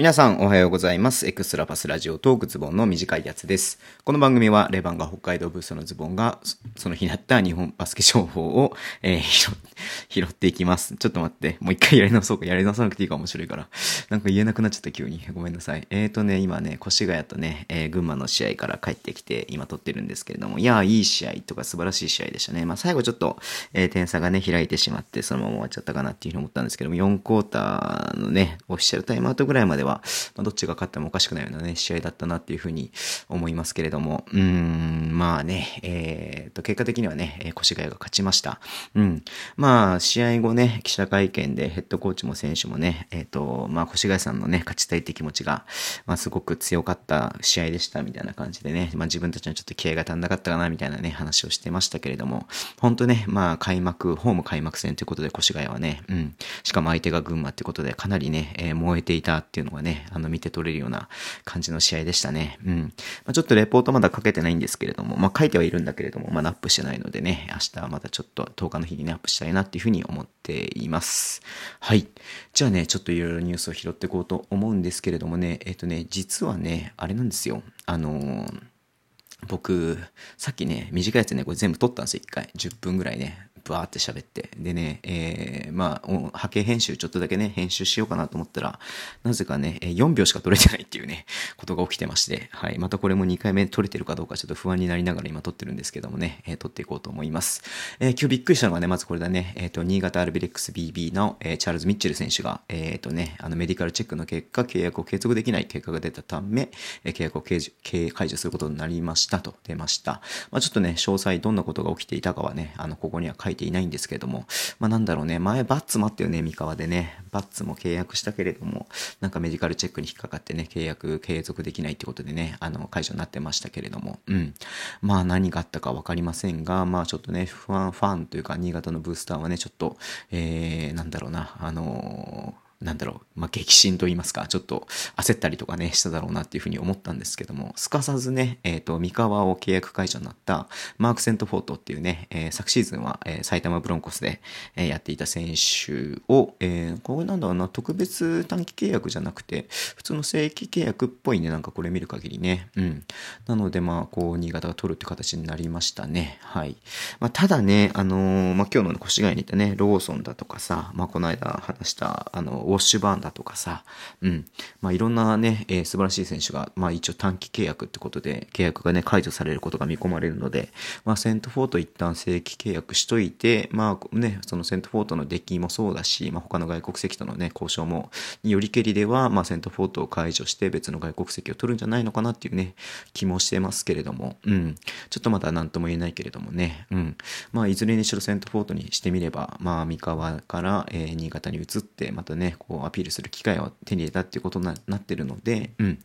皆さんおはようございます。エクストラパスラジオトークズボンの短いやつです。この番組はレバンが北海道ブースのズボンがその日にあった日本バスケ情報を、えー拾拾っていきます。ちょっと待って。もう一回やり直そうか。やり直さなくていいか面白いから。なんか言えなくなっちゃった急に。ごめんなさい。えーとね、今ね、越谷とね、えー群馬の試合から帰ってきて今撮ってるんですけれども、いやー、いい試合とか素晴らしい試合でしたね。まあ最後ちょっと、えー点差がね、開いてしまってそのまま終わっちゃったかなっていうふうに思ったんですけども、4クォーターのね、オフィシャルタイムアウトぐらいまでは、まあ、どっちが勝ってもおかしくないようなね、試合だったなっていうふうに思いますけれども、うん、まあね、えーと、結果的にはね、越谷が勝ちました。うん。まあ、試合後ね、記者会見でヘッドコーチも選手もね、えっ、と、まあ、越谷さんのね、勝ちたいって気持ちが、まあ、すごく強かった試合でしたみたいな感じでね、まあ、自分たちのちょっと気合が足んなかったかなみたいなね、話をしてましたけれども、本当ね、まあ、開幕、ホーム開幕戦ということで越谷はね、うん。しかも相手が群馬ってことで、かなりね、えー燃えていたっていうのがね、あの、見て取れるような感じの試合でしたね。うん。まあ、ちょっとレポートまだ書けてないんですけれども、まあ、書いてはいるんだけれども、まだアップしてないのでね、明日はまたちょっと10日の日にね、アップしたいなっていうふうに思っています。はい。じゃあね、ちょっといろいろニュースを拾っていこうと思うんですけれどもね、えっ、とね、実はね、あれなんですよ。あのー僕、さっきね、短いやつね、これ全部撮ったんですよ、一回。10分ぐらいね、バーって喋って。でね、えー、まあ、波形編集ちょっとだけね、編集しようかなと思ったら、なぜかね、4秒しか撮れてないっていうね、ことが起きてまして、はい。またこれも2回目撮れてるかどうかちょっと不安になりながら今撮ってるんですけどもね、えー撮っていこうと思います。えー今日びっくりしたのがね、まずこれだね、えっ、と、新潟アルビレックス BB の、えーチャールズ・ミッチェル選手が、えっ、とね、あの、メディカルチェックの結果、契約を継続できない結果が出たため、えー契約を解除解除することになりましたと出ました。まあ、ちょっとね、詳細どんなことが起きていたかはね、あの、ここには書いていないんですけれども、まあ、なんだろうね、前バッツもあったよね、三河でね。バッツも契約したけれども、なんかメディカルチェックに引っかかってね、契約継続できないってことでね、あの、解除になってましたけれども、うん。まあ、何があったかわかりませんが、まあ、ちょっとね、ファン、ファンというか、新潟のブースターはね、ちょっと、えー、なんだろうな、あのーなんだろう、まあ、激震と言いますか、ちょっと焦ったりとかね、しただろうなっていうふうに思ったんですけども、すかさずね、えっ、と、三河を契約解除になったマーク・セントフォートっていうね、えー昨シーズンは、えー埼玉ブロンコスで、えーやっていた選手を、えーこれなんだろうな、特別短期契約じゃなくて、普通の正規契約っぽいね、なんかこれ見る限りね。うん。なので、まあ、こう、新潟が取るって形になりましたね。はい。まあ、ただね、あのまあ、今日のね越谷にいたね、ローソンだとかさ、まあ、この間話した、あの、ウォッシュバーンだとかさ、うん。まあ、いろんなね、えー素晴らしい選手が、まあ、一応短期契約ってことで、契約がね、解除されることが見込まれるので、まあ、セントフォート一旦正規契約しといて、まあ、ね、そのセントフォートの出来もそうだし、まあ、他の外国籍とのね、交渉も、よりけりでは、まあ、セントフォートを解除して別の外国籍を取るんじゃないのかなっていうね、気もしてますけれども、うん。ちょっとまだ何とも言えないけれどもね、うん。まあ、いずれにしろセントフォートにしてみれば、まあ、三河から、えー新潟に移って、またね、こう、アピールする機会を手に入れたっていうことになってるので、うん。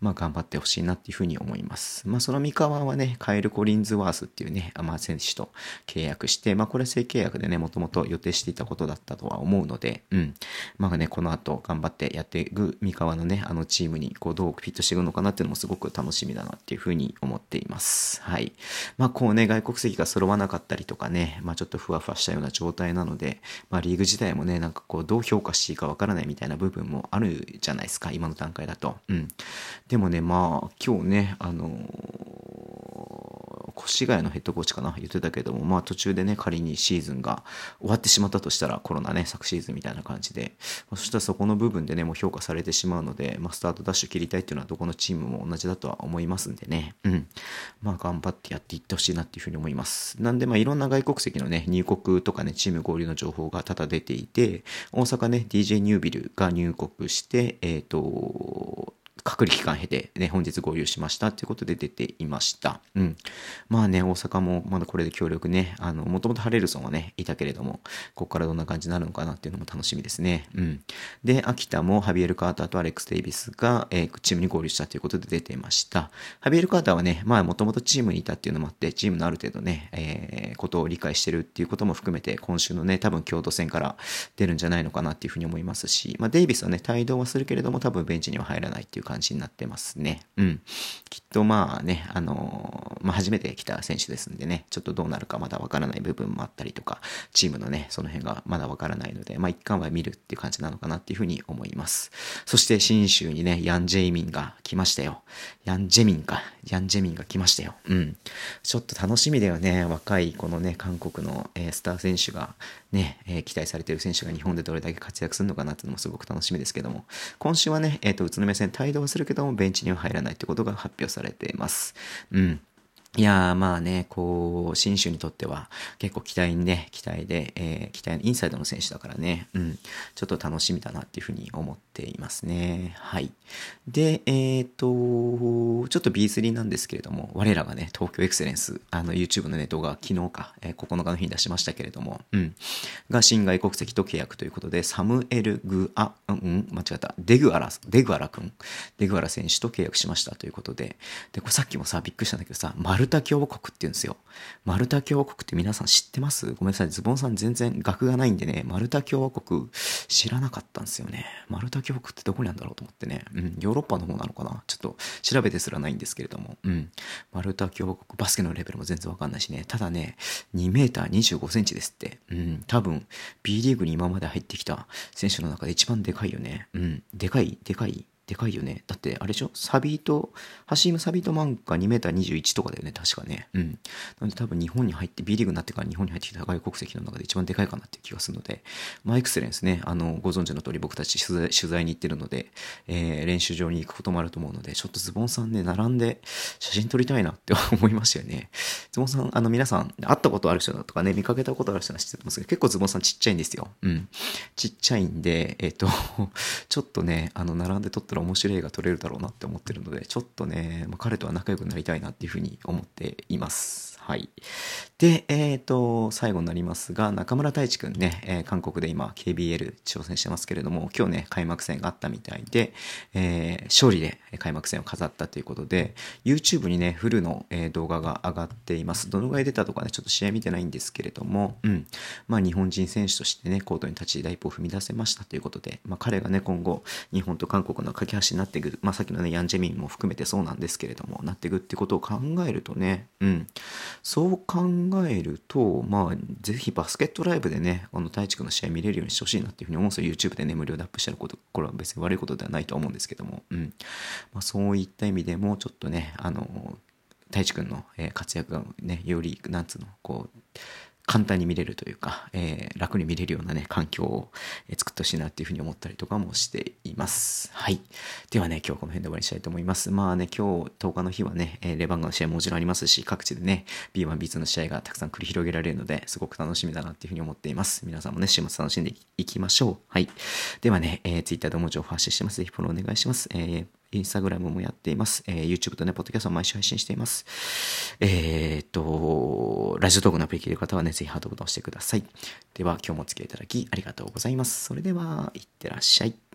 まあ、頑張ってほしいなっていうふうに思います。まあ、その三河はね、カエル・コリンズワースっていうね、まあ、選手と契約して、まあ、これは正契約でね、もともと予定していたことだったとは思うので、うん。まあね、この後頑張ってやっていく三河のね、あのチームにこうどうフィットしていくのかなっていうのもすごく楽しみだなっていうふうに思っています。はい。まあこうね、外国籍が揃わなかったりとかね、まあちょっとふわふわしたような状態なので、まあリーグ自体もね、なんかこうどう評価していいかわからないみたいな部分もあるじゃないですか、今の段階だと。うん。でもね、まあ今日ね、あの越谷のヘッドコーチかな言ってたけども、まあ途中でね、仮にシーズンが終わってしまったとしたら、コロナね、昨シーズンみたいな感じで、まあそしたらそこの部分でね、もう評価されてしまうので、まあスタートダッシュ切りたいっていうのはどこのチームも同じだとは思いますんでね、うん。まあ頑張ってやっていってほしいなっていうふうに思います。なんでまあいろんな外国籍のね、入国とかね、チーム合流の情報が多々出ていて、大阪ね、DJ ニュービルが入国して、えっ、と、隔離期間経て、ね、本日合流しましたっていうことで出ていました。うん。まあね、大阪もまだこれで協力ね、あの、もともとハレルソンはね、いたけれども、ここからどんな感じになるのかなっていうのも楽しみですね。うん。で、秋田もハビエル・カーターとアレックス・デイビスが、えーチームに合流したということで出ていました。ハビエル・カーターはね、まあもともとチームにいたっていうのもあって、チームのある程度ね、えーことを理解してるっていうことも含めて、今週のね、多分京都戦から出るんじゃないのかなっていうふうに思いますし、まあデイビスはね、帯同はするけれども、多分ベンチには入らないっていう感じ感じになってますね。うん。きっとまあね、あのー、まあ初めて来た選手ですんでね、ちょっとどうなるかまだわからない部分もあったりとか、チームのね、その辺がまだわからないので、まあ一貫は見るっていう感じなのかなっていうふうに思います。そして新州にね、ヤン・ジェイミンが来ましたよ。ヤン・ジェミンか。ヤン・ジェミンが来ましたよ。うん。ちょっと楽しみだよね。若いこのね、韓国の、え、スター選手がね、えー、期待されてる選手が日本でどれだけ活躍するのかなっていうのもすごく楽しみですけども、今週はね、えっ、と、宇都宮戦帯同はするけども、ベンチには入らないってことが発表されています。うん。いやー、まあね、こう、新州にとっては結構期待にね、期待で、えー、期待のインサイドの選手だからね、うん、ちょっと楽しみだなっていうふうに思っていますね。はい。で、えっ、ー、と、ちょっと B3 なんですけれども、我らがね、東京エクセレンス、あの、YouTube のネットが昨日か、えー、9日の日に出しましたけれども、うん、が新外国籍と契約ということで、サムエル・グア、うん、間違った、デグアラ、デグアラ君、デグアラ選手と契約しましたということで、で、これさっきもさ、びっくりしたんだけどさ、ルタ共和国って言うんですよ。マルタ共和国って皆さん知ってます？ごめんなさい。ズボンさん全然学がないんでね、マルタ共和国知らなかったんですよね。マルタ共和国ってどこにあるんだろうと思ってね。うん、ヨーロッパの方なのかな？ちょっと調べてすらないんですけれども。うん。マルタ共和国、バスケのレベルも全然わかんないしね。ただね、2メーター25センチですって。うん、多分、B リーグに今まで入ってきた選手の中で一番でかいよね。うん、でかい、でかい？でかいよね。だって、あれでしょ？サビート、ハシーム・サビートマンが2メーター21とかだよね、確かね。うん。なので多分日本に入って、B リーグになってから日本に入ってきた外国籍の中で一番でかいかなっていう気がするので、まあ、エクセレンスね、あの、ご存知の通り僕たち取材取材に行ってるので、えー、練習場に行くこともあると思うので、ちょっとズボンさんね、並んで写真撮りたいなって 思いましたよね。ズボンさん、あの、皆さん、会ったことある人だとかね、見かけたことある人は知ってますけど、結構ズボンさんちっちゃいんですよ。うん。ちっちゃいんで、えっ、ー、と、ちょっとね、あの、並んで撮ったら面白い映画撮れるだろうなって思ってるので、ちょっとね、まあ、彼とは仲良くなりたいなっていうふうに思っています。はい。で、えっ、ー、と、最後になりますが、中村太一くんね、えー、韓国で今 KBL 挑戦してますけれども、今日ね、開幕戦があったみたいで、えー、勝利で開幕戦を飾ったということで、YouTube にね、フルの、え動画が上がっています。どのぐらい出たとかね、ちょっと試合見てないんですけれども、うん。まあ、日本人選手としてね、コートに立ち第一歩を踏み出せましたということで、まあ、彼がね、今後、日本と韓国の架け橋になっていく、まあ、さっきのね、ヤンジェミンも含めてそうなんですけれども、なっていくってことを考えるとね、うん。そう考えると、まあ、ぜひバスケットライブでね、この太一君の試合見れるようにしてほしいなっていうふうに思うんですよ。YouTube でね、無料でアップしてること、これは別に悪いことではないと思うんですけども、うん。まあ、そういった意味でも、ちょっとね、あの、太一君の活躍がね、より、なんつうの、こう、簡単に見れるというか、えー、楽に見れるようなね、環境を、作ってほしいなっていうふうに思ったりとかもしています。はい。ではね、今日はこの辺で終わりにしたいと思います。まあね、今日10日の日はね、レバンガの試合ももちろんありますし、各地でね、B1、B2 の試合がたくさん繰り広げられるので、すごく楽しみだなっていうふうに思っています。皆さんもね、週末楽しんでいきましょう。はい。ではね、えー、Twitter でも情報発信してます。ぜひフォローお願いします。えーインスタグラムもやっています。えー、YouTube とね、ポッドキャストも毎週配信しています。えー、っと、ラジオトークのアプリ聞いてる方はね、ぜひハートボタンを押してください。では、今日もお付き合いいただきありがとうございます。それでは、いってらっしゃい。